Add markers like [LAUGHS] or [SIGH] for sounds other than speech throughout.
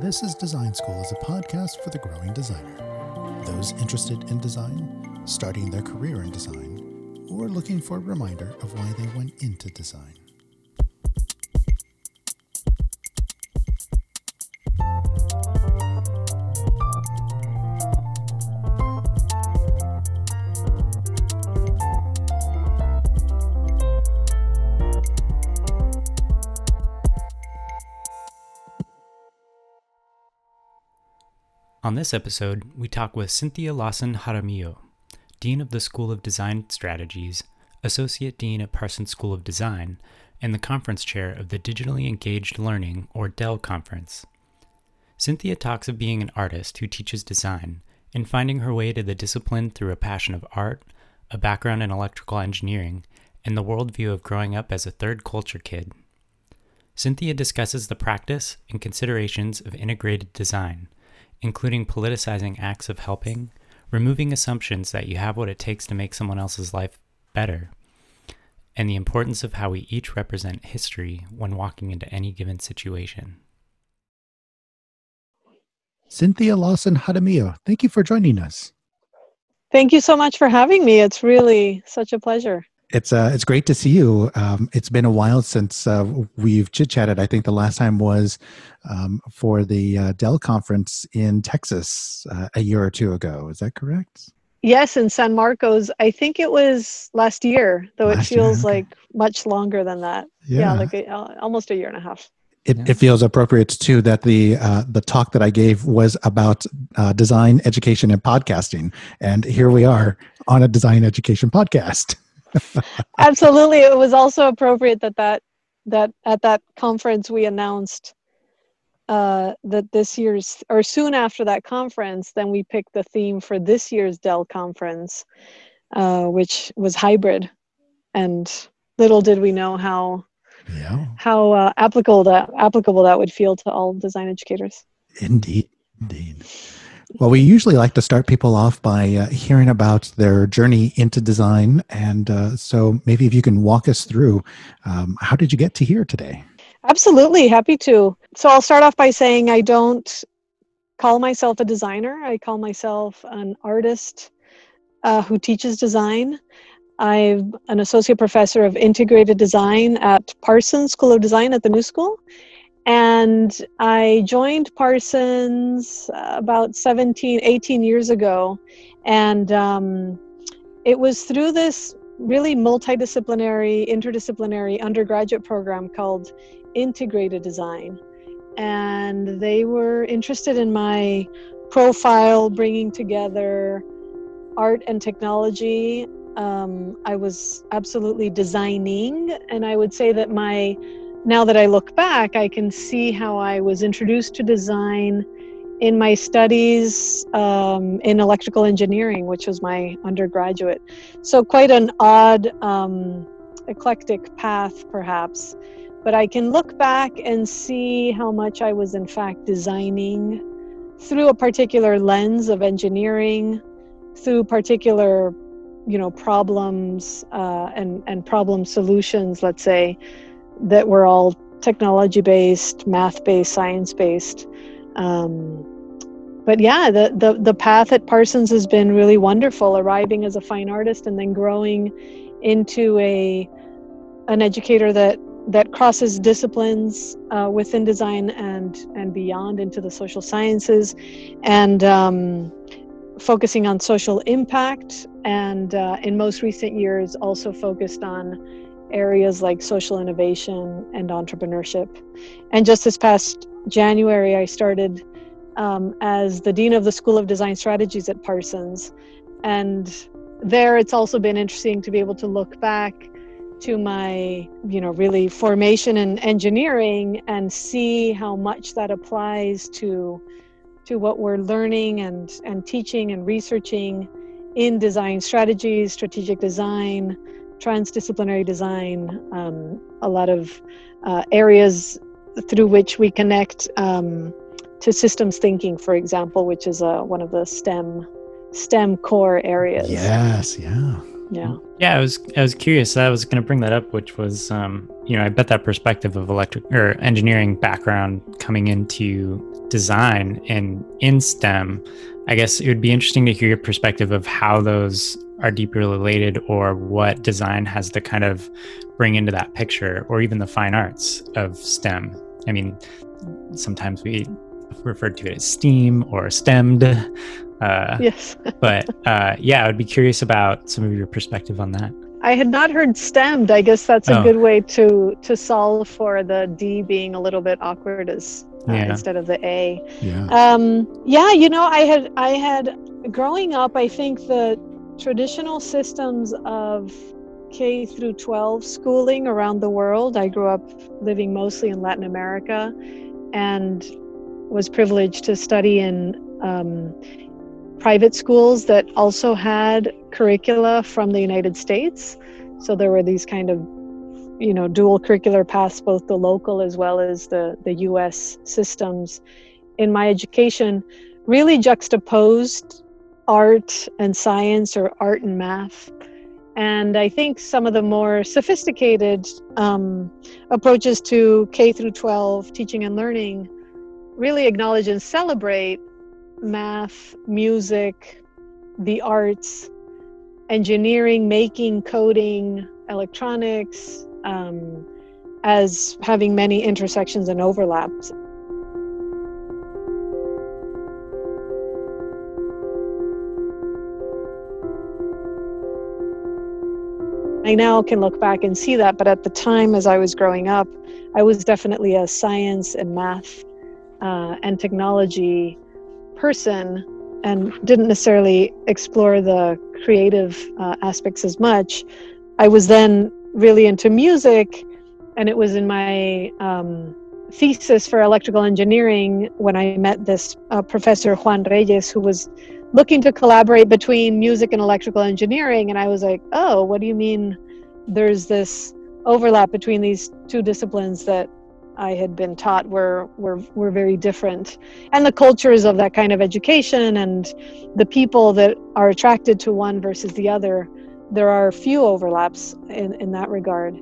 This is Design School is a podcast for the growing designer. Those interested in design, starting their career in design, or looking for a reminder of why they went into design. On this episode, we talk with Cynthia Lawson Jaramillo, Dean of the School of Design Strategies, Associate Dean at Parsons School of Design, and the Conference Chair of the Digitally Engaged Learning, or DEL Conference. Cynthia talks of being an artist who teaches design and finding her way to the discipline through a passion of art, a background in electrical engineering, and the worldview of growing up as a third culture kid. Cynthia discusses the practice and considerations of integrated design including politicizing acts of helping, removing assumptions that you have what it takes to make someone else's life better, and the importance of how we each represent history when walking into any given situation. Cynthia Lawson Jaramillo, thank you for joining us. Thank you so much for having me. It's really such a pleasure it's uh, it's great to see you. Um, it's been a while since uh, we've chit chatted. I think the last time was um, for the uh, DEL conference in Texas uh, a year or two ago. Is that correct? Yes, in San Marcos. I think it was last year, though last it feels year, okay. like much longer than that. Yeah, yeah like a, almost a year and a half. It, yeah. it, feels appropriate too that the uh, the talk that I gave was about uh, design education and podcasting, and here we are on a design education podcast. [LAUGHS] [LAUGHS] Absolutely. It was also appropriate that that that at that conference we announced uh, that this year's or soon after that conference, then we picked the theme for this year's DEL conference, uh, which was hybrid, and little did we know how yeah. how uh, applicable that applicable that would feel to all design educators. Indeed, indeed. Well, we usually like to start people off by uh, hearing about their journey into design. And uh, so maybe if you can walk us through um, how did you get to here today? Absolutely, happy to. So I'll start off by saying I don't call myself a designer, I call myself an artist uh, who teaches design. I'm an associate professor of integrated design at Parsons School of Design at the New School. And I joined Parsons about 17, 18 years ago. And um, it was through this really multidisciplinary, interdisciplinary undergraduate program called Integrated Design. And they were interested in my profile, bringing together art and technology. Um, I was absolutely designing, and I would say that my now that I look back, I can see how I was introduced to design in my studies um, in electrical engineering, which was my undergraduate. So, quite an odd, um, eclectic path, perhaps. But I can look back and see how much I was, in fact, designing through a particular lens of engineering, through particular you know problems uh, and and problem solutions let's say that were all technology based, math based, science based. Um, but yeah, the, the, the path at Parsons has been really wonderful, arriving as a fine artist and then growing into a an educator that that crosses disciplines uh, within design and and beyond into the social sciences, and um, focusing on social impact, and uh, in most recent years also focused on areas like social innovation and entrepreneurship. And just this past January, I started um, as the Dean of the School of Design Strategies at Parsons. And there it's also been interesting to be able to look back to my you know really formation in engineering and see how much that applies to to what we're learning and and teaching and researching in design strategies strategic design transdisciplinary design, um, a lot of uh, areas through which we connect um, to systems thinking, for example, which is uh, one of the STEM STEM core areas. Yes, yeah. Yeah. Yeah, I was I was curious. I was going to bring that up, which was, um, you know, I bet that perspective of electric or engineering background coming into design and in STEM, I guess it would be interesting to hear your perspective of how those are deeply related or what design has to kind of bring into that picture or even the fine arts of STEM. I mean, sometimes we refer to it as STEAM or STEMmed. Uh, yes. [LAUGHS] but uh, yeah, I would be curious about some of your perspective on that. I had not heard stemmed. I guess that's a oh. good way to to solve for the D being a little bit awkward as uh, yeah. instead of the A. Yeah. Um, yeah, you know, I had I had growing up. I think the traditional systems of K through 12 schooling around the world. I grew up living mostly in Latin America, and was privileged to study in um, private schools that also had curricula from the United States. So there were these kind of, you know, dual curricular paths, both the local as well as the, the US systems. In my education, really juxtaposed art and science or art and math. And I think some of the more sophisticated um, approaches to K through 12 teaching and learning really acknowledge and celebrate math, music, the arts, engineering, making, coding, electronics, um, as having many intersections and overlaps. I now can look back and see that, but at the time as I was growing up, I was definitely a science and math uh, and technology person and didn't necessarily explore the creative uh, aspects as much. I was then really into music, and it was in my um, thesis for electrical engineering when I met this uh, professor, Juan Reyes, who was looking to collaborate between music and electrical engineering. And I was like, oh, what do you mean there's this overlap between these two disciplines that I had been taught were were were very different, and the cultures of that kind of education and the people that are attracted to one versus the other, there are few overlaps in in that regard,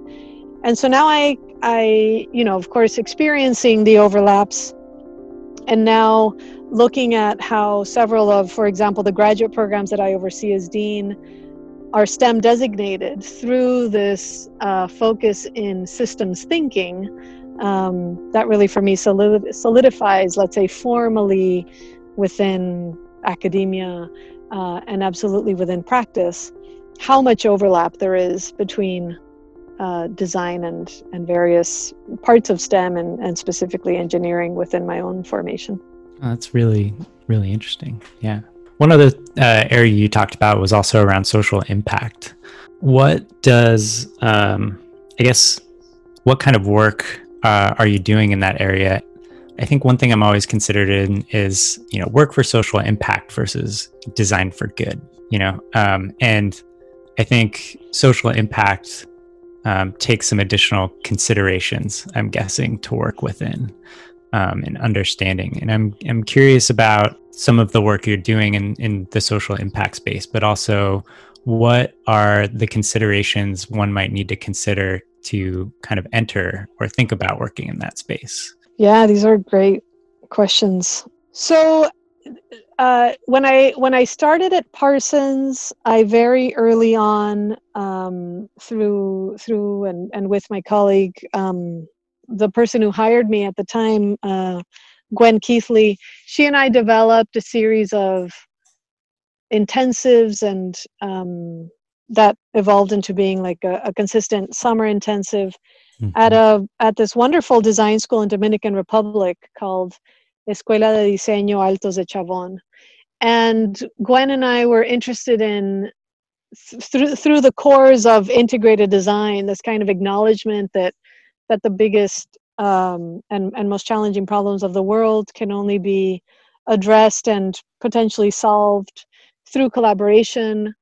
and so now I I you know of course experiencing the overlaps, and now looking at how several of, for example, the graduate programs that I oversee as dean are STEM designated through this uh, focus in systems thinking um, that really for me solid, solidifies, let's say, formally within academia uh, and absolutely within practice, how much overlap there is between uh, design and, and various parts of STEM and, and specifically engineering within my own formation. Oh, that's really, really interesting. Yeah. One other uh, area you talked about was also around social impact. What does, um, I guess, what kind of work uh, are you doing in that area? I think one thing I'm always considered in is, you know, work for social impact versus design for good, you know? Um, and I think social impact um, takes some additional considerations, I'm guessing, to work within um, and understanding. And I'm, I'm curious about some of the work you're doing in, in the social impact space, but also what are the considerations one might need to consider to kind of enter or think about working in that space? Yeah, these are great questions. So uh, when I when I started at Parsons, I very early on um, through through and and with my colleague, um, the person who hired me at the time, uh, Gwen Keithley, she and I developed a series of intensives and um, that evolved into being like a, a consistent summer intensive mm-hmm. at a at this wonderful design school in Dominican Republic called Escuela de Diseño Altos de Chavon. And Gwen and I were interested in through through the cores of integrated design, this kind of acknowledgement that that the biggest um, and and most challenging problems of the world can only be addressed and potentially solved through collaboration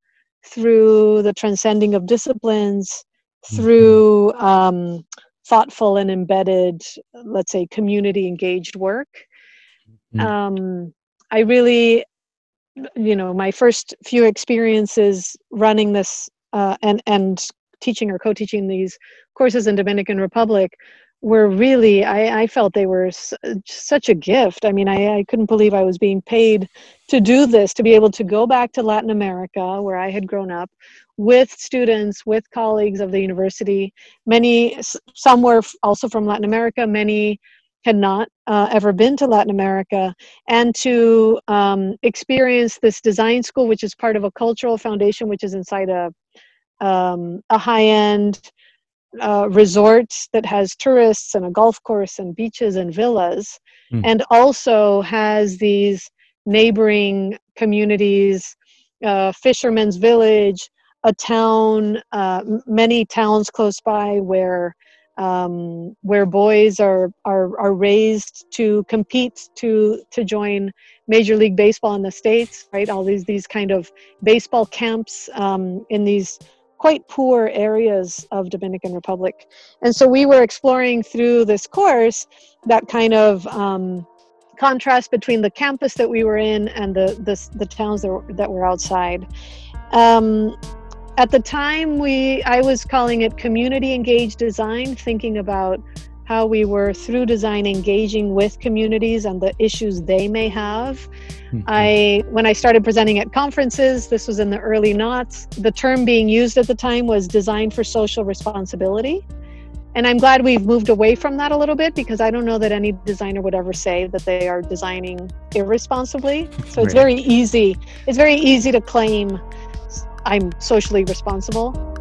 through the transcending of disciplines, mm-hmm. through um, thoughtful and embedded, let's say, community engaged work. Mm-hmm. Um, I really, you know, my first few experiences running this uh, and and teaching or co-teaching these courses in Dominican Republic were really I, I felt they were s- such a gift. I mean I, I couldn't believe i was being paid to do this to be able to go back to latin america where i had grown up with students with colleagues of the university. Many some were also from latin america many had not uh, ever been to latin america. And to um, experience this design school which is part of a cultural foundation which is inside a um, a high-end uh, resort that has tourists and a golf course and beaches and villas, mm. and also has these neighboring communities, uh, Fisherman's Village, a town, uh, many towns close by where um, where boys are, are are raised to compete to to join Major League Baseball in the states, right? All these these kind of baseball camps um, in these quite poor areas of Dominican Republic. And so we were exploring through this course that kind of um, contrast between the campus that we were in and the, the, the towns that were, that were outside. Um, at the time, we I was calling it community engaged design, thinking about how we were through design engaging with communities and the issues they may have. Mm-hmm. I when I started presenting at conferences, this was in the early knots. The term being used at the time was design for social responsibility. And I'm glad we've moved away from that a little bit because I don't know that any designer would ever say that they are designing irresponsibly. So it's very easy. It's very easy to claim I'm socially responsible.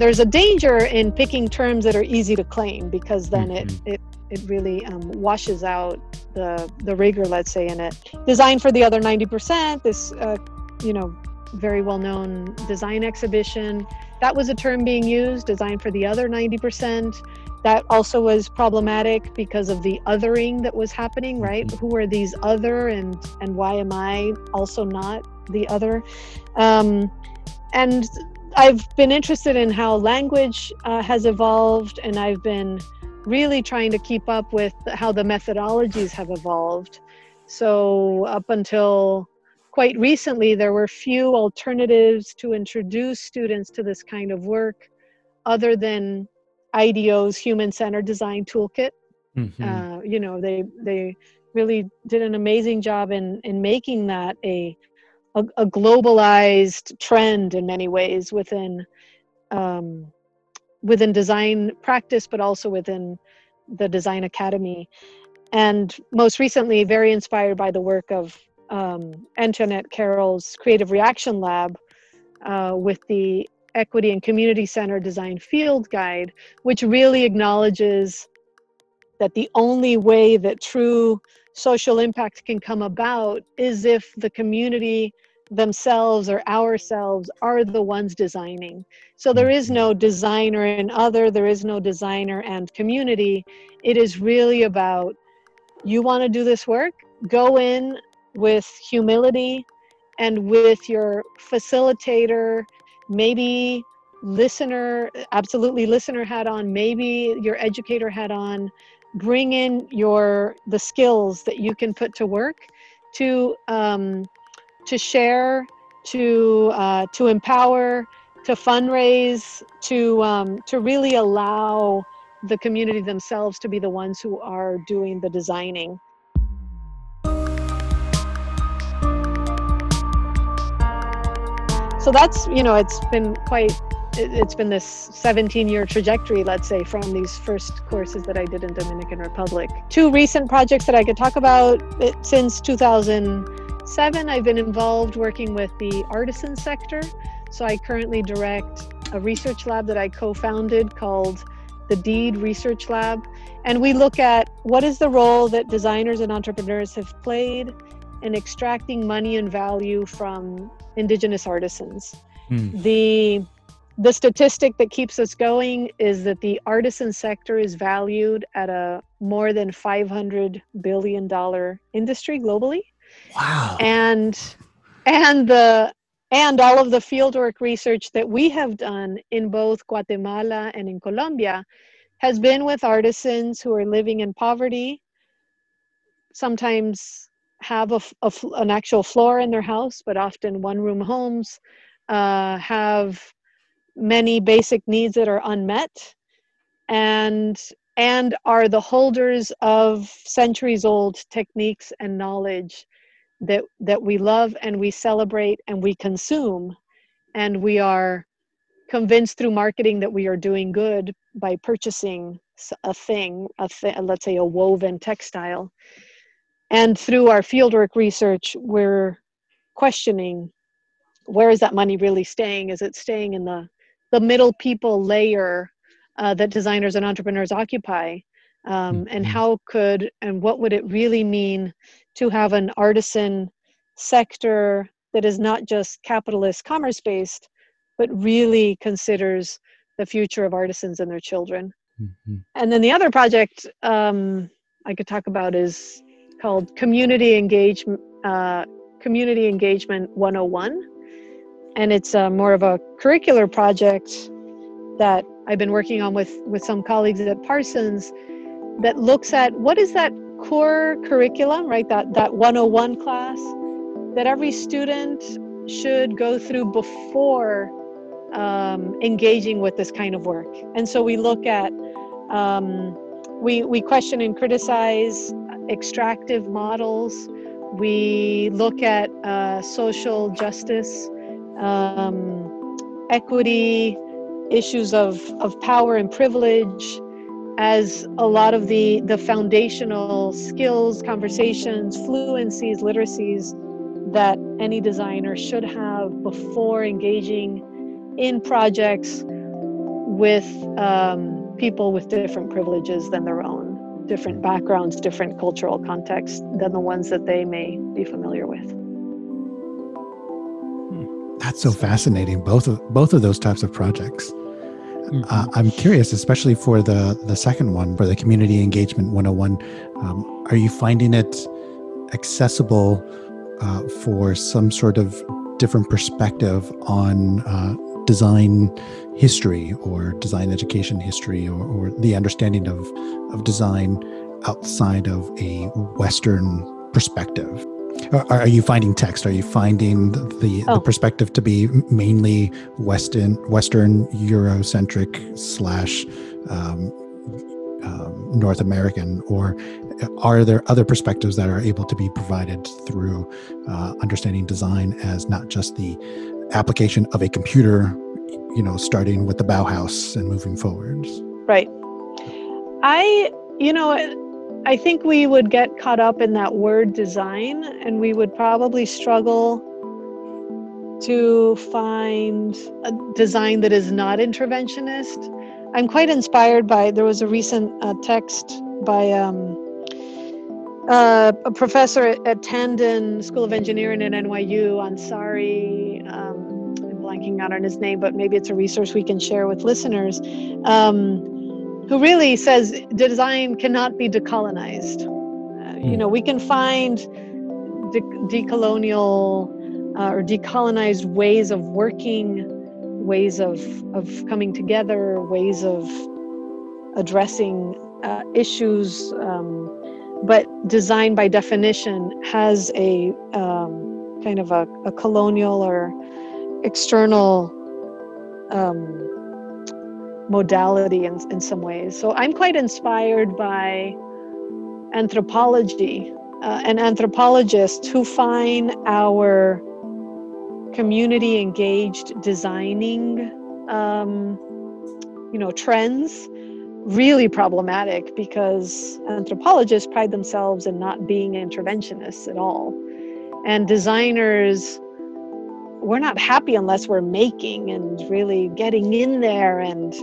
There's a danger in picking terms that are easy to claim because then mm-hmm. it, it it really um, washes out the the rigor let's say in it design for the other 90% this uh, you know very well known design exhibition that was a term being used design for the other 90% that also was problematic because of the othering that was happening right mm-hmm. who are these other and and why am i also not the other um, and I've been interested in how language uh, has evolved, and I've been really trying to keep up with how the methodologies have evolved. So, up until quite recently, there were few alternatives to introduce students to this kind of work other than IDEO's Human Centered Design Toolkit. Mm-hmm. Uh, you know, they, they really did an amazing job in, in making that a a, a globalized trend in many ways within um, within design practice, but also within the design academy. And most recently, very inspired by the work of um, Antoinette Carroll's Creative Reaction Lab uh, with the Equity and Community Center Design Field Guide, which really acknowledges that the only way that true social impact can come about is if the community themselves or ourselves are the ones designing. So there is no mm-hmm. designer and other, there is no designer and community. It is really about you want to do this work, go in with humility and with your facilitator, maybe listener, absolutely listener hat on, maybe your educator hat on. Bring in your the skills that you can put to work to um, to share, to uh, to empower, to fundraise, to um, to really allow the community themselves to be the ones who are doing the designing. So that's you know it's been quite it's been this 17 year trajectory, let's say, from these first courses that I did in Dominican Republic. Two recent projects that I could talk about since 2007, I've been involved working with the artisan sector. So I currently direct a research lab that I co founded called the Deed Research Lab. And we look at what is the role that designers and entrepreneurs have played in extracting money and value from indigenous artisans. Mm. The the statistic that keeps us going is that the artisan sector is valued at a more than 500 billion dollar industry globally Wow. And and the and all of the fieldwork research that we have done in both Guatemala and in Colombia has been with artisans who are living in poverty sometimes have a, a, an actual floor in their house, but often one room homes uh, have many basic needs that are unmet and and are the holders of centuries old techniques and knowledge that that we love and we celebrate and we consume and we are convinced through marketing that we are doing good by purchasing a thing, a th- let's say a woven textile. And through our fieldwork research, we're questioning where is that money really staying? Is it staying in the, the middle people layer uh, that designers and entrepreneurs occupy? Um, and mm-hmm. how could and what would it really mean to have an artisan sector that is not just capitalist commerce based, but really considers the future of artisans and their children. Mm-hmm. And then the other project um, I could talk about is called Community Engagement uh, Community Engagement 101, and it's uh, more of a curricular project that I've been working on with with some colleagues at Parsons that looks at what is that core curriculum, right? That that 101 class that every student should go through before um, engaging with this kind of work. And so we look at, um, we, we question and criticize extractive models. We look at uh, social justice, um, equity, issues of, of power and privilege as a lot of the, the foundational skills, conversations, fluencies, literacies that any designer should have before engaging in projects with um, people with different privileges than their own, different backgrounds, different cultural contexts than the ones that they may be familiar with. That's so fascinating. Both of both of those types of projects. Mm-hmm. Uh, I'm curious, especially for the the second one, for the community engagement 101. Um, are you finding it accessible uh, for some sort of different perspective on uh, design history or design education history or, or the understanding of, of design outside of a Western perspective? Are, are you finding text? Are you finding the, oh. the perspective to be mainly Western, Western Eurocentric slash um, um, North American, or are there other perspectives that are able to be provided through uh, understanding design as not just the application of a computer, you know, starting with the Bauhaus and moving forwards? Right. I, you know, I think we would get caught up in that word design and we would probably struggle to find a design that is not interventionist I'm quite inspired by. There was a recent uh, text by um, uh, a professor at, Tandon School of Engineering at NYU, Ansari. Um, I'm blanking out on his name, but maybe it's a resource we can share with listeners. Um, who really says design cannot be decolonized. Uh, you know, we can find de- decolonial uh, or decolonized ways of working ways of, of coming together, ways of addressing uh, issues. Um, but design, by definition, has a um, kind of a, a, colonial or external um, modality in, in some ways. So I'm quite inspired by anthropology uh, and anthropologists who find our community engaged designing um, you know trends really problematic because anthropologists pride themselves in not being interventionists at all and designers we're not happy unless we're making and really getting in there and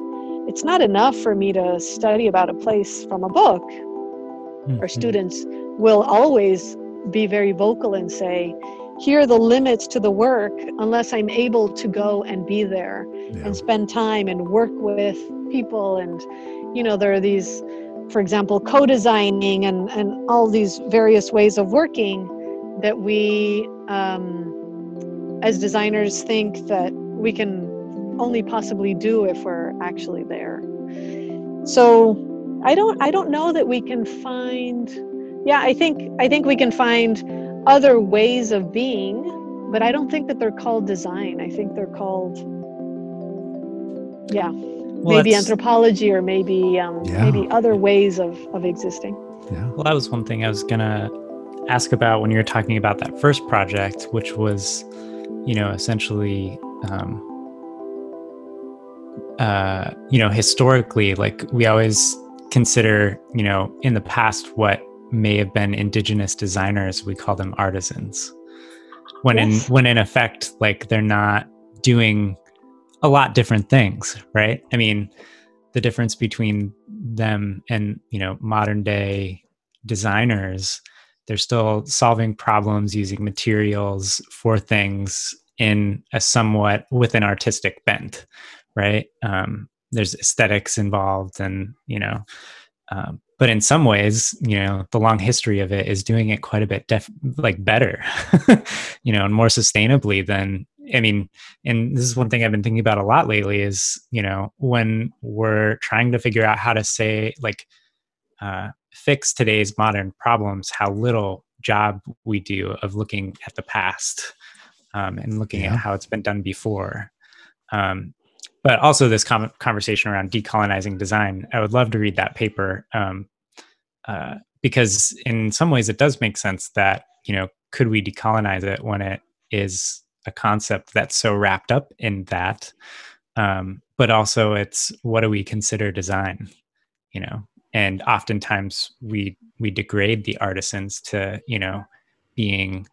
it's not enough for me to study about a place from a book mm-hmm. our students will always be very vocal and say here are the limits to the work unless I'm able to go and be there yeah. and spend time and work with people. And, you know, there are these, for example, co designing and, and all these various ways of working that we, um, as designers, think that we can only possibly do if we're actually there. So I don't I don't know that we can find yeah, I think I think we can find other ways of being, but I don't think that they're called design. I think they're called yeah, well, maybe anthropology or maybe um, yeah. maybe other ways of of existing. Yeah. Well, that was one thing I was gonna ask about when you were talking about that first project, which was, you know, essentially, um, uh, you know, historically, like we always consider, you know, in the past what may have been indigenous designers, we call them artisans. When yes. in when in effect, like they're not doing a lot different things, right? I mean, the difference between them and you know modern day designers they're still solving problems using materials for things in a somewhat with an artistic bent right um, there's aesthetics involved and you know um, but in some ways you know the long history of it is doing it quite a bit def- like better [LAUGHS] you know and more sustainably than i mean and this is one thing i've been thinking about a lot lately is you know when we're trying to figure out how to say like uh, fix today's modern problems how little job we do of looking at the past um, and looking yeah. at how it's been done before um, but also this com- conversation around decolonizing design i would love to read that paper um, uh, because in some ways it does make sense that you know could we decolonize it when it is a concept that's so wrapped up in that? Um, but also it's what do we consider design you know? And oftentimes we we degrade the artisans to you know being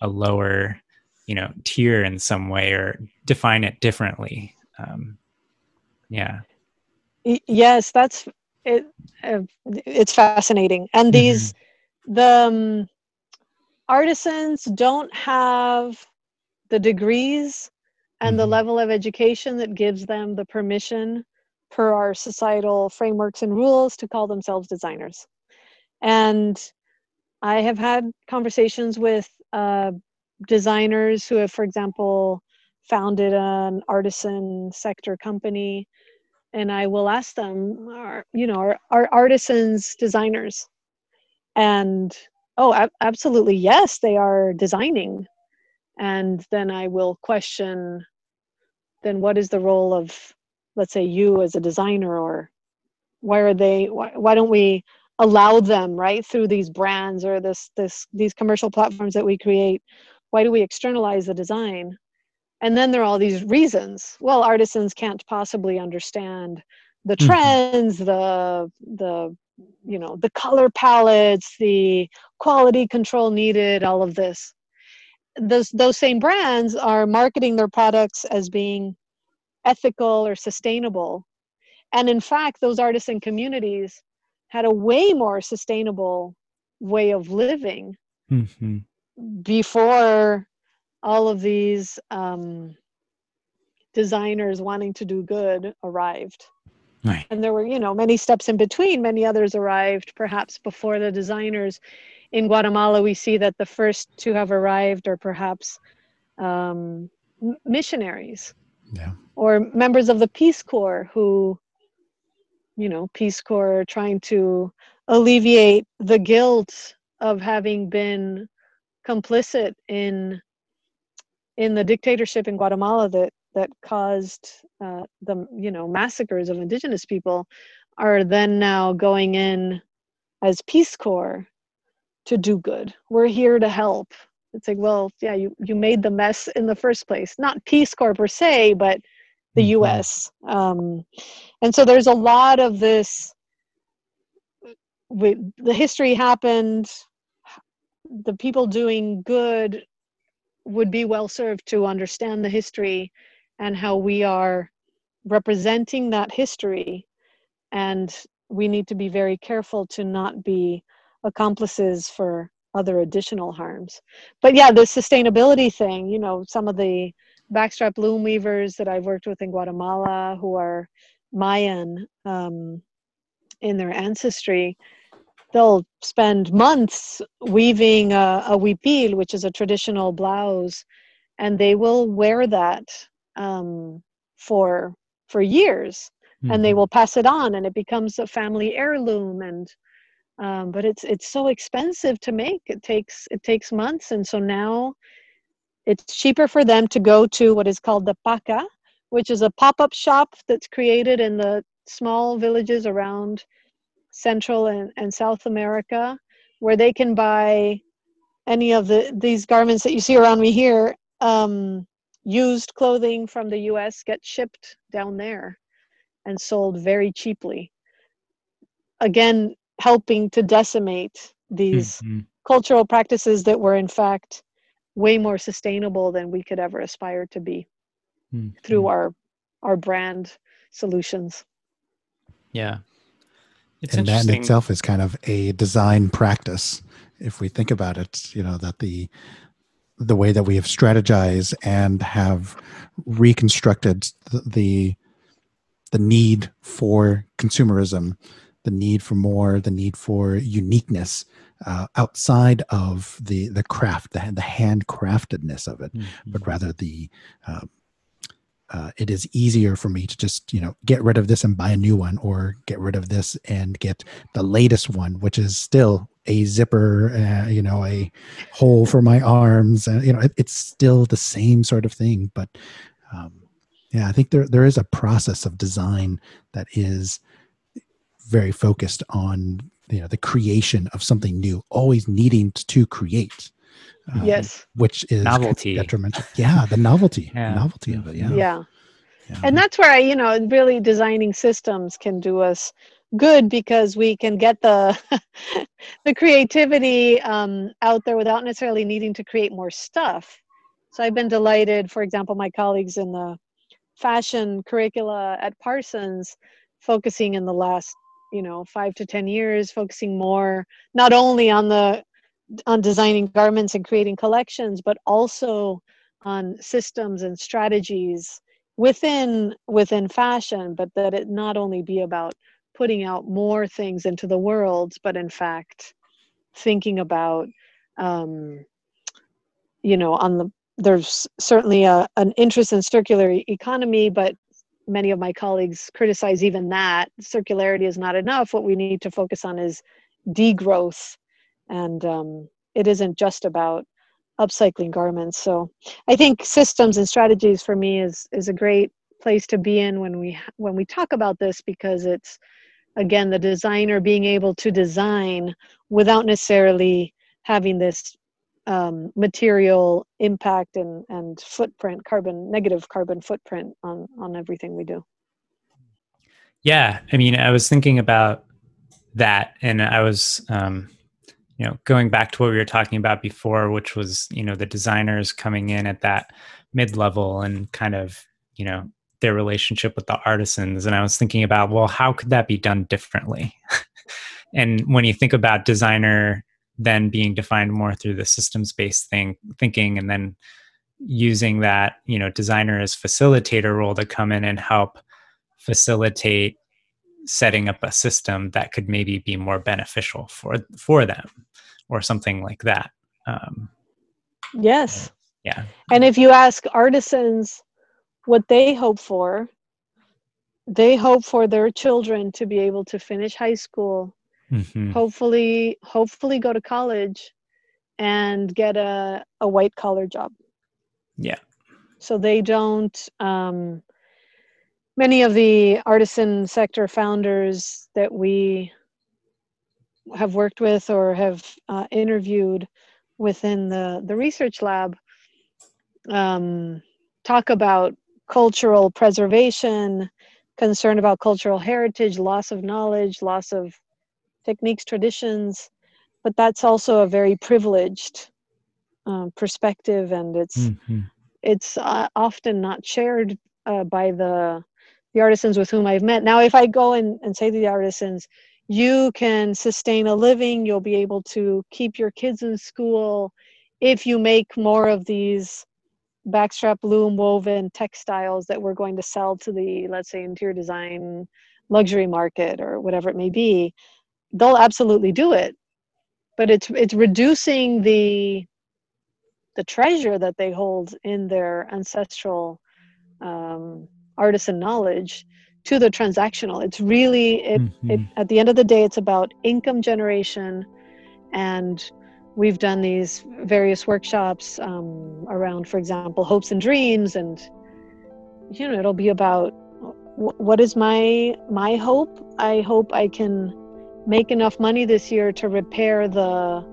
a lower you know tier in some way or define it differently um, yeah yes that's it uh, it's fascinating and mm-hmm. these mm-hmm. the um, artisans don't have the degrees and mm-hmm. the level of education that gives them the permission per our societal frameworks and rules to call themselves designers. And I have had conversations with uh, designers who have, for example, founded an artisan sector company, and I will ask them, are, you know, are, are artisans designers? And oh, ab- absolutely, yes, they are designing. And then I will question, then what is the role of let's say you as a designer or why are they why, why don't we allow them right through these brands or this this these commercial platforms that we create why do we externalize the design and then there are all these reasons well artisans can't possibly understand the mm-hmm. trends mm-hmm. the the you know the color palettes the quality control needed all of this those those same brands are marketing their products as being ethical or sustainable. And in fact, those artisan communities had a way more sustainable way of living mm-hmm. before all of these um, designers wanting to do good arrived. Right. And there were, you know, many steps in between. Many others arrived perhaps before the designers. In Guatemala, we see that the first to have arrived are perhaps um, missionaries yeah. or members of the Peace Corps who, you know, Peace Corps trying to alleviate the guilt of having been complicit in in the dictatorship in Guatemala that that caused uh, the you know massacres of indigenous people are then now going in as Peace Corps to do good. We're here to help it's like well yeah you you made the mess in the first place not peace corps per se but the mm-hmm. us um, and so there's a lot of this we, the history happened the people doing good would be well served to understand the history and how we are representing that history and we need to be very careful to not be accomplices for other additional harms. But yeah, the sustainability thing, you know, some of the backstrap loom weavers that I've worked with in Guatemala who are Mayan um, in their ancestry, they'll spend months weaving a, a huipil, which is a traditional blouse, and they will wear that um, for for years, mm-hmm. and they mm-hmm. will pass it on, and it becomes a family heirloom, and um, but it's it's so expensive to make it takes it takes months and so now it's cheaper for them to go to what is called the paca which is a pop-up shop that's created in the small villages around central and, and south america where they can buy any of the these garments that you see around me here um, used clothing from the us get shipped down there and sold very cheaply again helping to decimate these mm-hmm. cultural practices that were in fact way more sustainable than we could ever aspire to be mm-hmm. through our our brand solutions yeah it's and that in itself is kind of a design practice if we think about it you know that the the way that we have strategized and have reconstructed the, the the need for consumerism the need for more, the need for uniqueness uh, outside of the the craft, the, the handcraftedness of it, mm-hmm. but rather the uh, uh, it is easier for me to just you know get rid of this and buy a new one, or get rid of this and get the latest one, which is still a zipper, uh, you know, a hole for my arms, uh, you know, it, it's still the same sort of thing, but. Um, yeah, I think there there is a process of design that is very focused on you know the creation of something new, always needing to create. Um, yes, which is novelty detrimental. Yeah, the novelty, yeah. novelty of it. Yeah. yeah, yeah, and that's where I, you know, really designing systems can do us good because we can get the [LAUGHS] the creativity um, out there without necessarily needing to create more stuff. So I've been delighted, for example, my colleagues in the fashion curricula at Parsons focusing in the last you know five to ten years focusing more not only on the on designing garments and creating collections but also on systems and strategies within within fashion but that it not only be about putting out more things into the world but in fact thinking about um, you know on the there's certainly a, an interest in circular economy but many of my colleagues criticize even that circularity is not enough. What we need to focus on is degrowth and um, it isn't just about upcycling garments so i think systems and strategies for me is is a great place to be in when we when we talk about this because it's again the designer being able to design without necessarily having this um, material impact and, and footprint, carbon negative carbon footprint on on everything we do. Yeah, I mean, I was thinking about that, and I was, um, you know, going back to what we were talking about before, which was, you know, the designers coming in at that mid level and kind of, you know, their relationship with the artisans, and I was thinking about, well, how could that be done differently? [LAUGHS] and when you think about designer then being defined more through the systems based thing thinking and then using that you know designer as facilitator role to come in and help facilitate setting up a system that could maybe be more beneficial for for them or something like that um, yes. yeah. And if you ask artisans what they hope for they hope for their children to be able to finish high school mm-hmm. hopefully hopefully go to college and get a, a white collar job. Yeah. So they don't um, many of the artisan sector founders that we have worked with or have uh, interviewed within the, the research lab um, talk about cultural preservation concern about cultural heritage loss of knowledge loss of techniques, traditions, but that's also a very privileged um, perspective, and it's mm-hmm. it's uh, often not shared uh, by the the artisans with whom I've met. Now, if I go and, and say to the artisans, you can sustain a living, you'll be able to keep your kids in school if you make more of these backstrap loom woven textiles that we're going to sell to the let's say interior design luxury market or whatever it may be they'll absolutely do it but it's it's reducing the the treasure that they hold in their ancestral um, artisan knowledge to the transactional. It's really it, Mhm. it at the end of the day it's about income generation and we've done these various workshops um, around for example hopes and dreams and you know it'll be about wh- what is my my hope i hope i can make enough money this year to repair the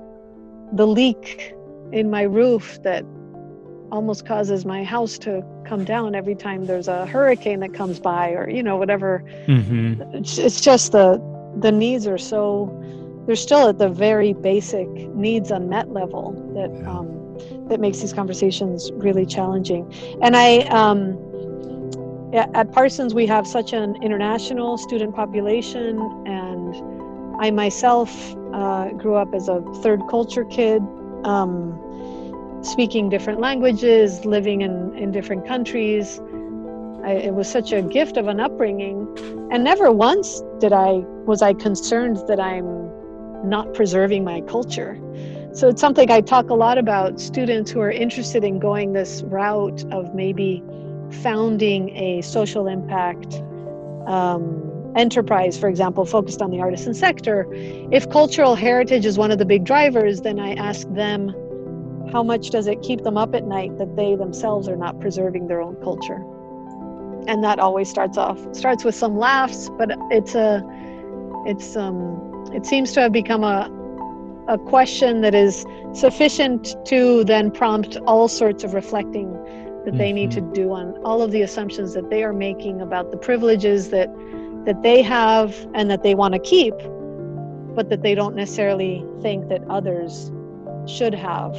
the leak in my roof that almost causes my house to come down every time there's a hurricane that comes by or you know whatever Mhm. it's, it's just the the needs are so they're still at the very basic needs unmet level that Yeah. um, that makes these conversations really challenging and i um, at parsons we have such an international student population and i myself uh, grew up as a third culture kid um, speaking different languages living in, in different countries. I, it was such a gift of an upbringing. And never once did i was i concerned that i'm not preserving my culture. So it's something i talk a lot about students who are interested in going this route of maybe founding a social impact um, enterprise for example focused on the artisan sector. If cultural heritage is one of the big drivers then i ask them how much does it keep them up at night that they themselves are not preserving their own culture and that always starts off starts with some laughs but it's a it's um it seems to have become a a question that is sufficient to then prompt all sorts of reflecting that they need to do on all of the assumptions that they are making about the privileges that that they have and that they want to keep but that they don't necessarily think that others should have.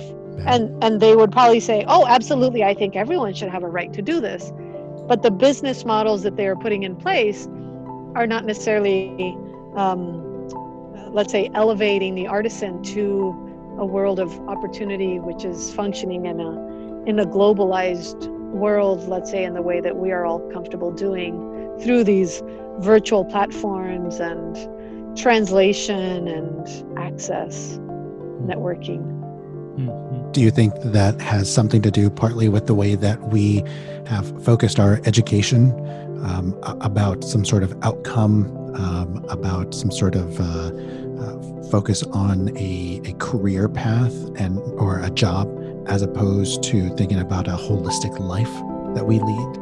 And and they would probably say oh absolutely i think everyone should have a right to do this. But the business models that they are putting in place are not necessarily um, let's say elevating the artisan to a world of opportunity which is functioning in a in a globalized world let's say in the way that we are all comfortable doing through these virtual platforms and translation and access networking. Mhm. Do you think that has something to do partly with the way that we have focused our education um, about some sort of outcome, um, about some sort of uh, uh, focus on a, a career path and or a job, as opposed to thinking about a holistic life that we lead?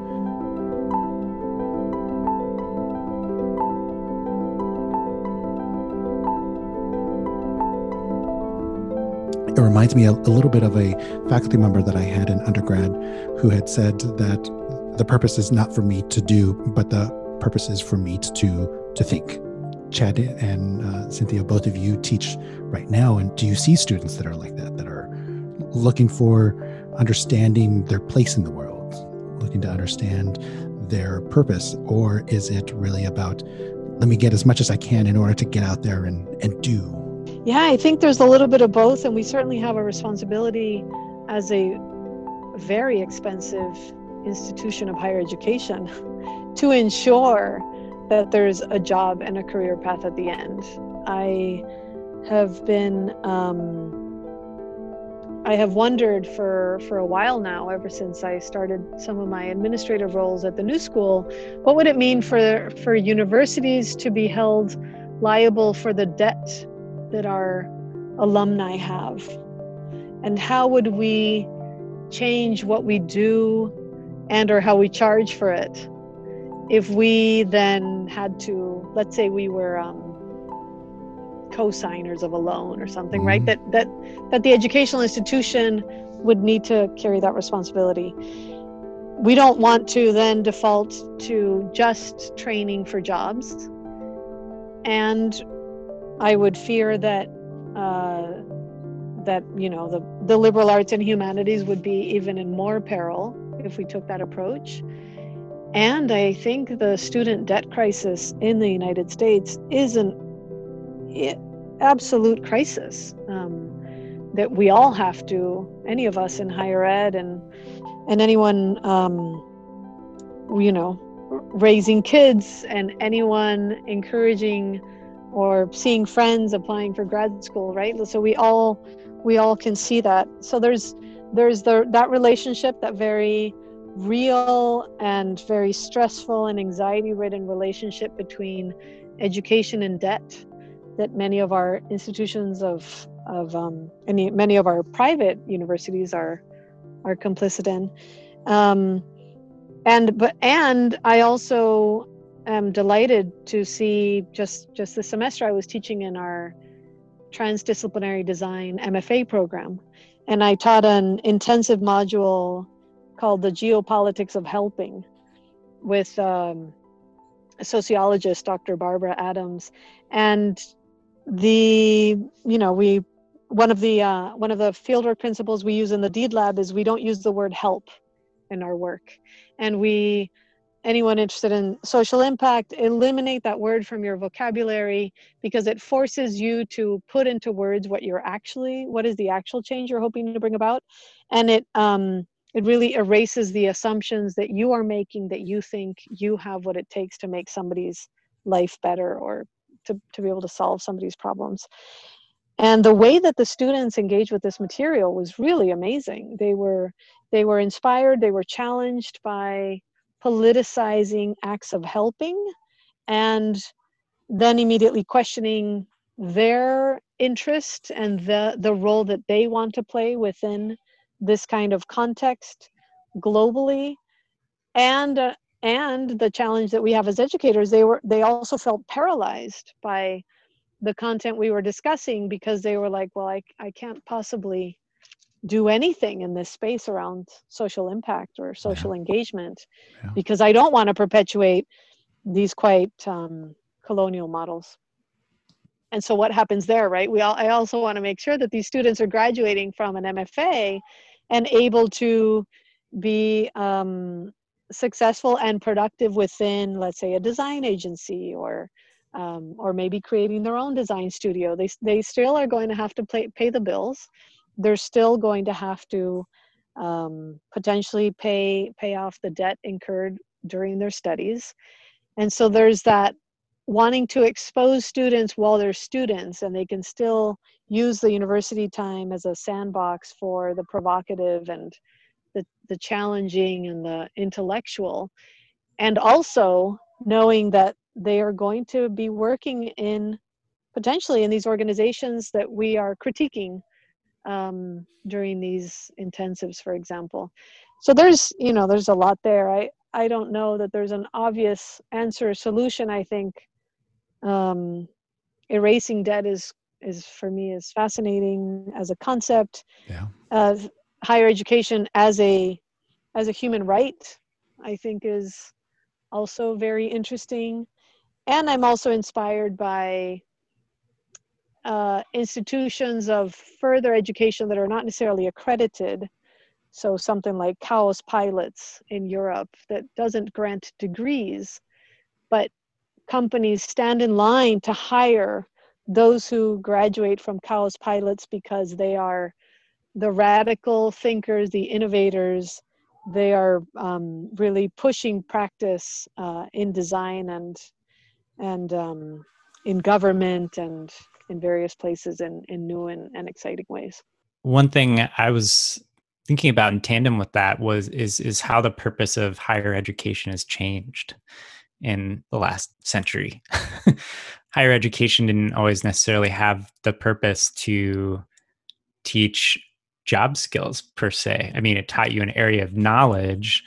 It reminds me a, a little bit of a faculty member that I had in undergrad who had said that the purpose is not for me to do, but the purpose is for me to to think. Chad and uh, Cynthia, both of you teach right now, and do you see students that are like that, that are looking for understanding their place in the world, looking to understand their purpose, or is it really about let me get as much as I can in order to get out there and and do? Yeah, I think there's a little bit of both, and we certainly have a responsibility as a very expensive institution of higher education [LAUGHS] to ensure that there's a job and a career path at the end. I have been, um, I have wondered for for a while now, ever since I started some of my administrative roles at the New School, what would it mean for for universities to be held liable for the debt that our alumni have? And how would we change what we do and or how we charge for it if we then had to let's say we were um, co-signers of a loan or something right? Mhm. that that that the educational institution would need to carry that responsibility. We don't want to then default to just training for jobs. And I would fear that uh, that you know the the liberal arts and humanities would be even in more peril if we took that approach. And I think the student debt crisis in the United States is an absolute crisis um, that we all have to, any of us in higher ed and and anyone, um, you know, raising kids and anyone encouraging or seeing friends applying for grad school right? So we all we all can see that. So there's there's the that relationship that very real and very stressful and anxiety ridden relationship between education and debt that many of our institutions of of um, any many of our private universities are are complicit in. Um, and but and I also am delighted to see just just the semester I was teaching in our transdisciplinary design MFA program. And I taught an intensive module called the geopolitics of helping with um, sociologist dr barbara adams. And the you know we one of the uh, one of the fieldwork principles we use in the deed lab is we don't use the word help in our work. And we anyone interested in social impact eliminate that word from your vocabulary because it forces you to put into words what you're actually what is the actual change you're hoping to bring about. And it um it really erases the assumptions that you are making that you think you have what it takes to make somebody's life better or to, to be able to solve somebody's problems. And the way that the students engaged with this material was really amazing. They were they were inspired they were challenged by politicizing acts of helping and then immediately questioning their interest and the the role that they want to play within this kind of context globally. And uh, and the challenge that we have as educators they were they also felt paralyzed by the content we were discussing because they were like well i, I can't possibly do anything in this space around social impact or social yeah. engagement yeah. because i don't want to perpetuate these quite um, colonial models and so what happens there right we all, i also want to make sure that these students are graduating from an mfa and able to be um, successful and productive within, let's say, a design agency or um, or maybe creating their own design studio. They they still are going to have to pay pay the bills. They're still going to have to um, potentially pay pay off the debt incurred during their studies, and so there's that wanting to expose students while they're students and they can still use the university time as a sandbox for the provocative and the, the challenging and the intellectual. And also knowing that they are going to be working in potentially in these organizations that we are critiquing um, during these intensives for example so there's you know there's a lot there i i don't know that there's an obvious answer solution i think um, erasing debt is is for me is fascinating as a concept. Yeah. Uh, higher education as a as a human right, I think is also very interesting, and I'm also inspired by uh, institutions of further education that are not necessarily accredited. So something like KaosPilots in Europe that doesn't grant degrees, but companies stand in line to hire those who graduate from KaosPilots because they are the radical thinkers, the innovators. They are um, really pushing practice uh, in design and and um, in government and in various places in, in new and, and exciting ways. One thing I was thinking about in tandem with that was is is how the purpose of higher education has changed in the last century. [LAUGHS] Higher education didn't always necessarily have the purpose to teach job skills per se. I mean, it taught you an area of knowledge,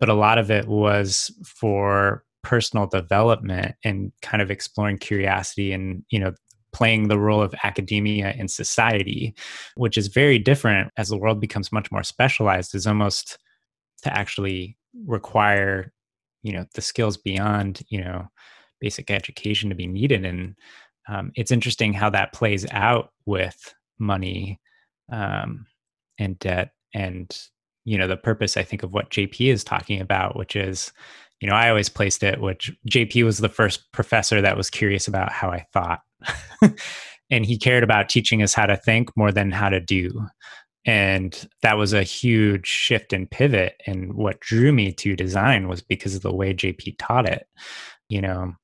but a lot of it was for personal development and kind of exploring curiosity and, you know, playing the role of academia in society, which is very different as the world becomes much more specialized, is almost to actually require you know the skills beyond you know basic education to be needed. And um, it's interesting how that plays out with money um, and debt and you know the purpose i think of what jp is talking about which is you know i always placed it which jp was the first professor that was curious about how i thought. [LAUGHS] And he cared about teaching us how to think more than how to do. And that was a huge shift and pivot. And what drew me to design was because of the way jp taught it you know.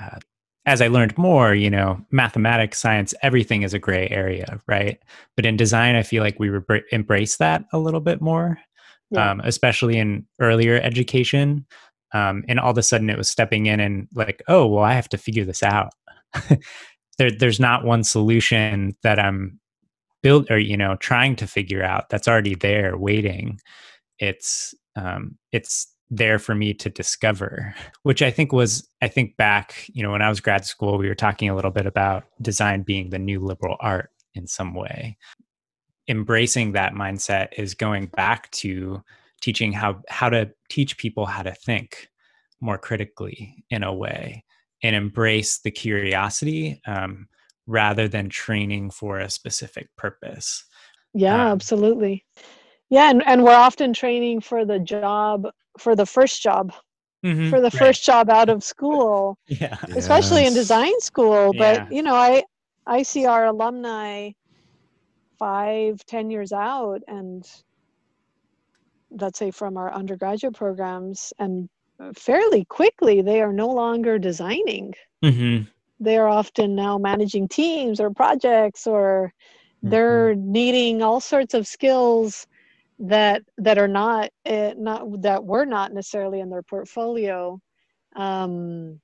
Uh, as i learned more you know mathematics science everything is a gray area right? But in design i feel like we re- embrace that a little bit more yeah. um, especially in earlier education. Um, and all of a sudden it was stepping in and like, oh, well, I have to figure this out. [LAUGHS] there, there's not one solution that I'm build or, you know, trying to figure out that's already there waiting. It's, um, it's there for me to discover, [LAUGHS] which I think was, I think back, you know, when I was grad school, we were talking a little bit about design being the new liberal art in some way embracing that mindset is going back to teaching how how to teach people how to think more critically in a way and embrace the curiosity um, rather than training for a specific purpose yeah um, absolutely yeah and, and we're often training for the job for the first job mm-hmm, for the right. first job out of school [LAUGHS] yeah especially yes. in design school but yeah. you know i i see our alumni five, ten years out, and let's say from our undergraduate programs, and fairly quickly they are no longer designing. Mm-hmm. They are often now managing teams or projects, or mm-hmm. they're needing all sorts of skills that that are not uh, not that were not necessarily in their portfolio, um,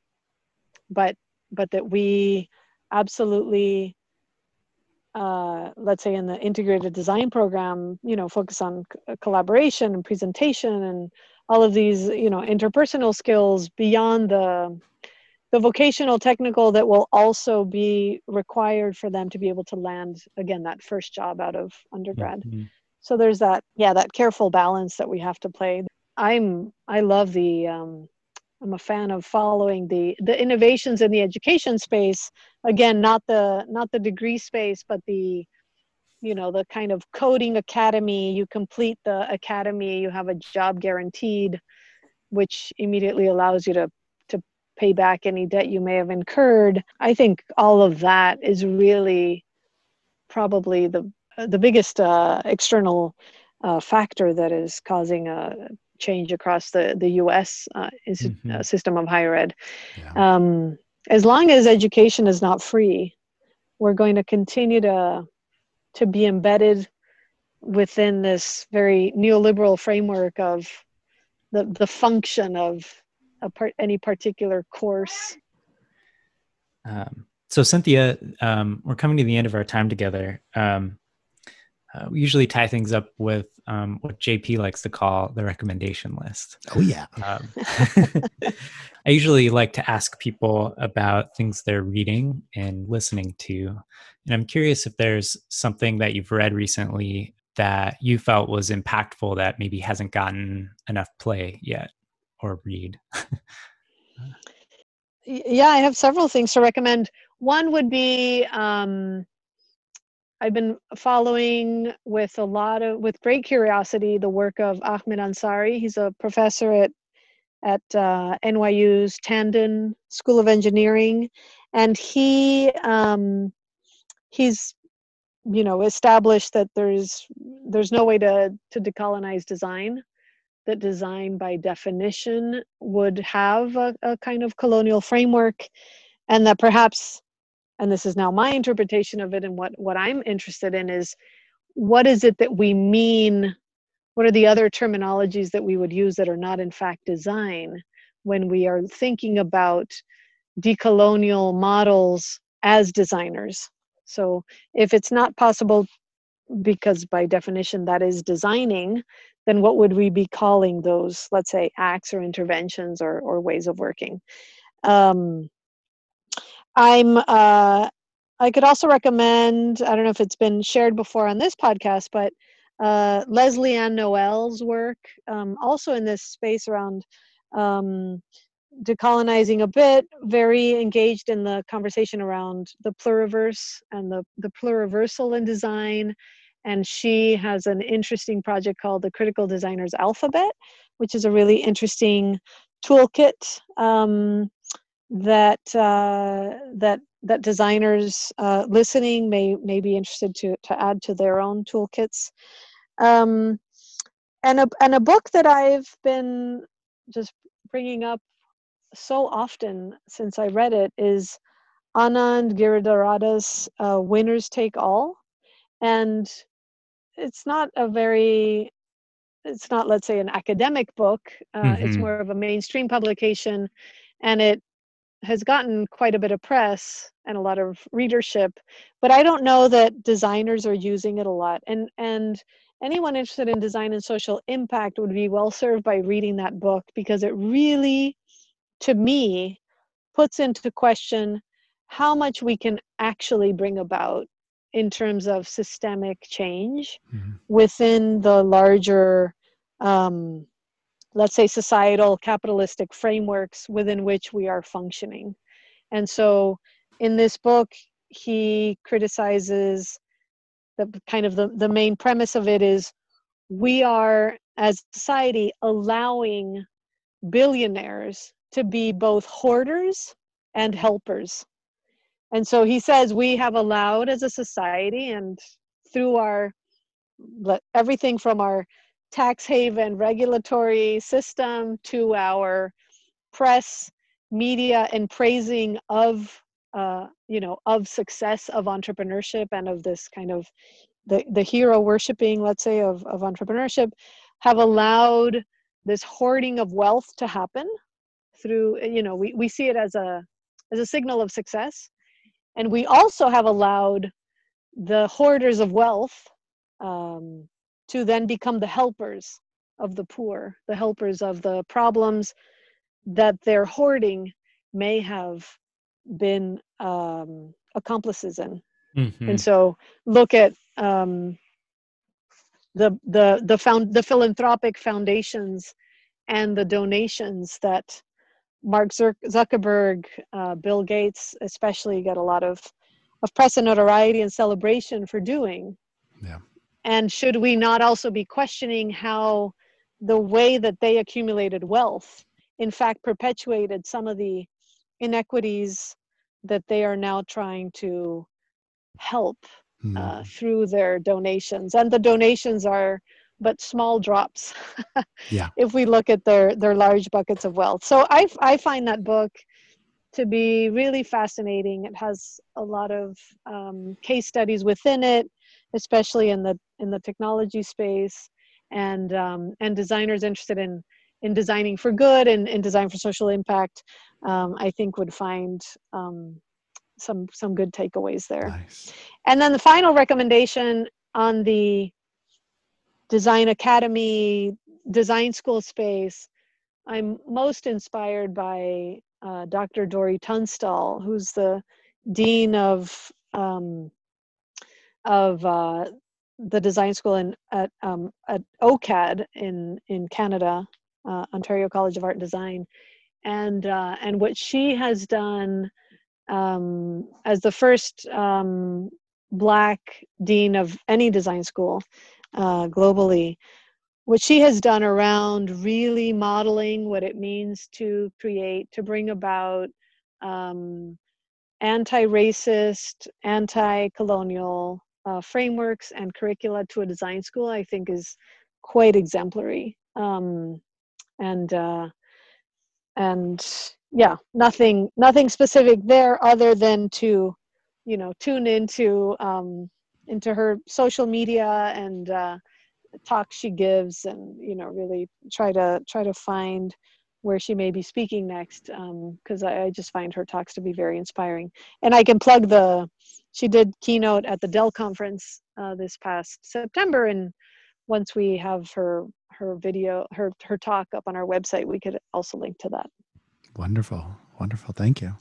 but but that we absolutely uh, let's say in the integrated design program, you know, focus on c- uh, collaboration and presentation and all of these, you know, interpersonal skills beyond the the vocational technical that will also be required for them to be able to land again that first job out of undergrad. Mm-hmm. So there's that, yeah, that careful balance that we have to play. I'm I love the um, I'm a fan of following the the innovations in the education space. Again, not the not the degree space, but the you know the kind of coding academy. You complete the academy, you have a job guaranteed, which immediately allows you to to pay back any debt you may have incurred. I think all of that is really probably the the biggest uh, external uh, factor that is causing a change across the the U.S. Uh, is, mm-hmm. uh, system of higher ed. Yeah. Um, as long as education is not free, we're going to continue to to be embedded within this very neoliberal framework of the the function of a part, any particular course. Um, so Cynthia, um, we're coming to the end of our time together. Um, uh, we usually tie things up with um, what JP likes to call the recommendation list. Oh, yeah. [LAUGHS] Um, [LAUGHS] I usually like to ask people about things they're reading and listening to. And I'm curious if there's something that you've read recently that you felt was impactful that maybe hasn't gotten enough play yet or read. [LAUGHS] yeah, I have several things to recommend. One would be um, I've been following with a lot of with great curiosity the work of Ahmed Ansari. He's a professor at at uh, NYU's Tandon School of Engineering, and he um, he's you know established that there's there's no way to to decolonize design that design by definition would have a, a kind of colonial framework and that perhaps and this is now my interpretation of it and what what i'm interested in is what is it that we mean? What are the other terminologies that we would use that are not in fact design when we are thinking about decolonial models as designers? So if it's not possible because by definition that is designing then what would we be calling those let's say acts or interventions or, or ways of working? Um, I'm uh, I could also recommend, I don't know if it's been shared before on this podcast, but uh, Lesley-Ann Noel's work, um, also in this space around um, decolonizing a bit, very engaged in the conversation around the pluriverse and the, the pluriversal in design. And she has an interesting project called the Critical Designers Alphabet, which is a really interesting toolkit um, that uh, that that designers uh, listening may may be interested to to add to their own toolkits. Um, and a and a book that I've been just bringing up so often since I read it is Anand Giridharadas uh, "Winners Take All," and it's not a very it's not let's say an academic book uh, mm-hmm. it's more of a mainstream publication and it has gotten quite a bit of press and a lot of readership but i don't know that designers are using it a lot and and anyone interested in design and social impact would be well served by reading that book because it really to me puts into question how much we can actually bring about in terms of systemic change mm-hmm. within the larger um, let's say societal capitalistic frameworks within which we are functioning. And so in this book he criticizes the kind of the, the main premise of it is we are as society allowing billionaires to be both hoarders and helpers. And so he says we have allowed as a society and through our everything from our tax haven regulatory system to our press media and praising of uh, you know of success of entrepreneurship and of this kind of the, the hero worshiping let's say of, of entrepreneurship have allowed this hoarding of wealth to happen through you know we, we see it as a as a signal of success. And we also have allowed the hoarders of wealth um, to then become the helpers of the poor, the helpers of the problems that their hoarding may have been um, accomplices in. Mm-hmm. And so look at um, the the the found the philanthropic foundations and the donations that Mark Zuckerberg, uh, Bill Gates, especially, get a lot of, of press and notoriety and celebration for doing. Yeah. And should we not also be questioning how the way that they accumulated wealth, in fact, perpetuated some of the inequities that they are now trying to help mm. uh, hmm. through their donations? And the donations are but small drops [LAUGHS] yeah if we look at their their large buckets of wealth so i i find that book to be really fascinating it has a lot of um, case studies within it especially in the in the technology space and um, and designers interested in in designing for good and, in design for social impact um, i think would find um, some some good takeaways there nice. and then the final recommendation on the design academy, design school space, I'm most inspired by uh, Dr. Dori Tunstall, who's the dean of um, of uh, the design school in at um, at OCAD in in Canada, uh, Ontario College of Art and Design, and uh, and what she has done um, as the first um, black dean of any design school uh, globally. What she has done around really modeling what it means to create, to bring about um, anti racist, anti colonial uh, frameworks and curricula to a design school, I think is quite exemplary. Um, and uh, and yeah, nothing nothing specific there other than to you know tune into um, into her social media and uh, talks she gives and you know really try to try to find where she may be speaking next because um, I, I, just find her talks to be very inspiring and i can plug the she did keynote at the DEL conference uh, this past september and once we have her her video her her talk up on our website we could also link to that wonderful wonderful thank you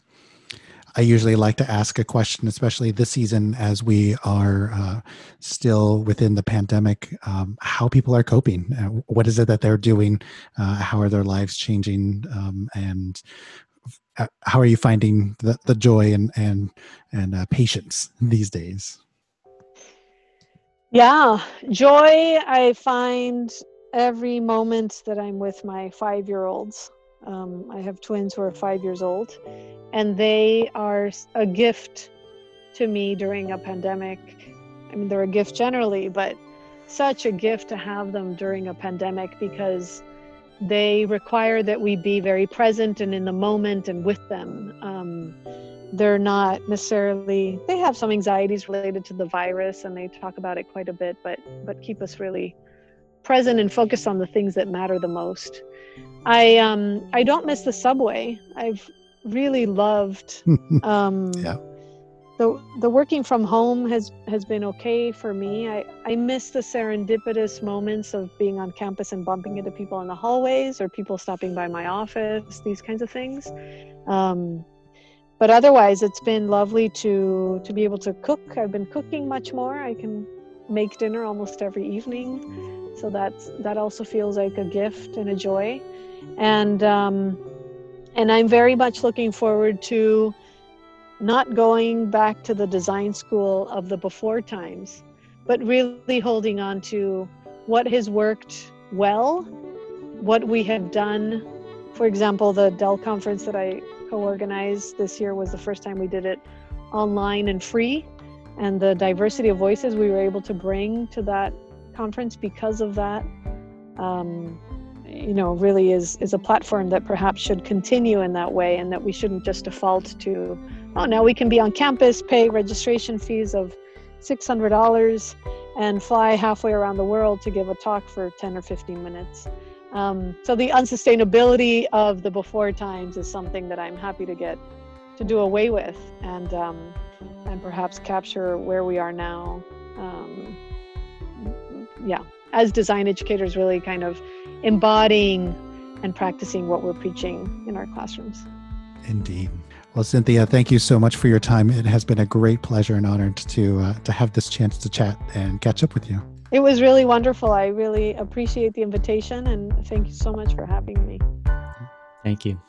I usually like to ask a question, especially this season as we are uh, still within the pandemic, um, how people are coping. Uh, what is it that they're doing? Uh, how are their lives changing? Um, and how are you finding the, the joy and, and, and uh, patience these days? Yeah, joy I find every moment that I'm with my five year olds. Um, I have twins who are five years old, and they are a gift to me during a pandemic. I mean, they're a gift generally, but such a gift to have them during a pandemic because they require that we be very present and in the moment and with them. Um, they're not necessarily they have some anxieties related to the virus and they talk about it quite a bit but but keep us really present and focused on the things that matter the most. I um I don't miss the subway. I've really loved [LAUGHS] um yeah. The the working from home has has been okay for me. I I miss the serendipitous moments of being on campus and bumping into people in the hallways or people stopping by my office, these kinds of things. Um, but otherwise, it's been lovely to to be able to cook. I've been cooking much more. I can make dinner almost every evening, so that's that also feels like a gift and a joy. And um, and I'm very much looking forward to not going back to the design school of the before times, but really holding on to what has worked well, what we have done. For example, the DEL conference that I co-organized this year was the first time we did it online and free and the diversity of voices we were able to bring to that conference because of that um, you know really is is a platform that perhaps should continue in that way and that we shouldn't just default to oh now we can be on campus pay registration fees of $600 and fly halfway around the world to give a talk for 10 or 15 minutes um, so the unsustainability of the before times is something that i'm happy to get to do away with and um, and perhaps capture where we are now um, yeah as design educators really kind of embodying and practicing what we're preaching in our classrooms. Indeed. Well, Cynthia, thank you so much for your time. It has been a great pleasure and honor to uh, to have this chance to chat and catch up with you. It was really wonderful. I really appreciate the invitation and thank you so much for having me. Thank you.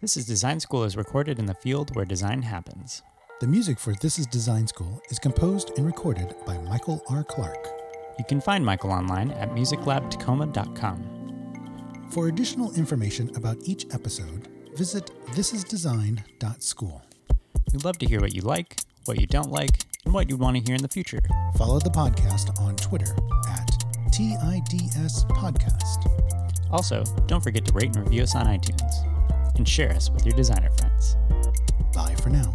This is Design School is recorded in the field where design happens. The music for This is Design School is composed and recorded by Michael R. Clark. You can find Michael online at musiclabtacoma.com. For additional information about each episode, visit thisisdesign.school. We'd love to hear what you like, what you don't like, and what you want to hear in the future. Follow the podcast on Twitter at TIDS Podcast. Also, don't forget to rate and review us on iTunes and share us with your designer friends. Bye for now.